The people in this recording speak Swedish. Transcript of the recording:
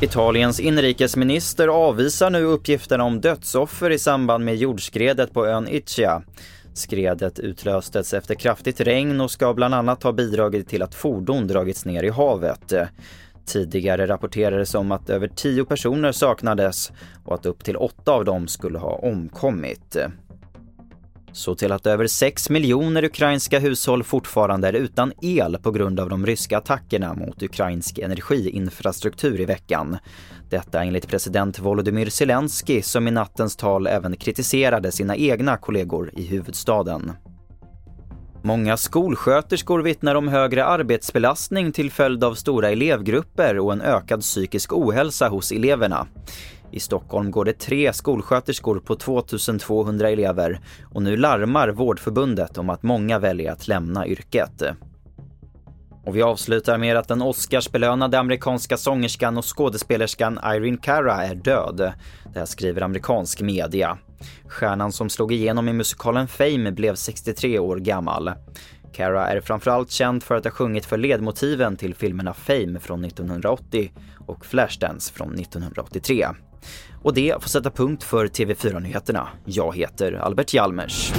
Italiens inrikesminister avvisar nu uppgifterna om dödsoffer i samband med jordskredet på ön Ischia. Skredet utlöstes efter kraftigt regn och ska bland annat ha bidragit till att fordon dragits ner i havet. Tidigare rapporterades om att över tio personer saknades och att upp till åtta av dem skulle ha omkommit. Så till att över 6 miljoner ukrainska hushåll fortfarande är utan el på grund av de ryska attackerna mot ukrainsk energiinfrastruktur i veckan. Detta enligt president Volodymyr Zelensky som i nattens tal även kritiserade sina egna kollegor i huvudstaden. Många skolsköterskor vittnar om högre arbetsbelastning till följd av stora elevgrupper och en ökad psykisk ohälsa hos eleverna. I Stockholm går det tre skolsköterskor på 2200 elever och nu larmar Vårdförbundet om att många väljer att lämna yrket. Och vi avslutar med att den Oscarsbelönade amerikanska sångerskan och skådespelerskan Irene Cara är död. Det här skriver amerikansk media. Stjärnan som slog igenom i musikalen Fame blev 63 år gammal. Cara är framförallt känd för att ha sjungit för ledmotiven till filmerna Fame från 1980 och Flashdance från 1983. Och det får sätta punkt för TV4-nyheterna. Jag heter Albert Hjalmers.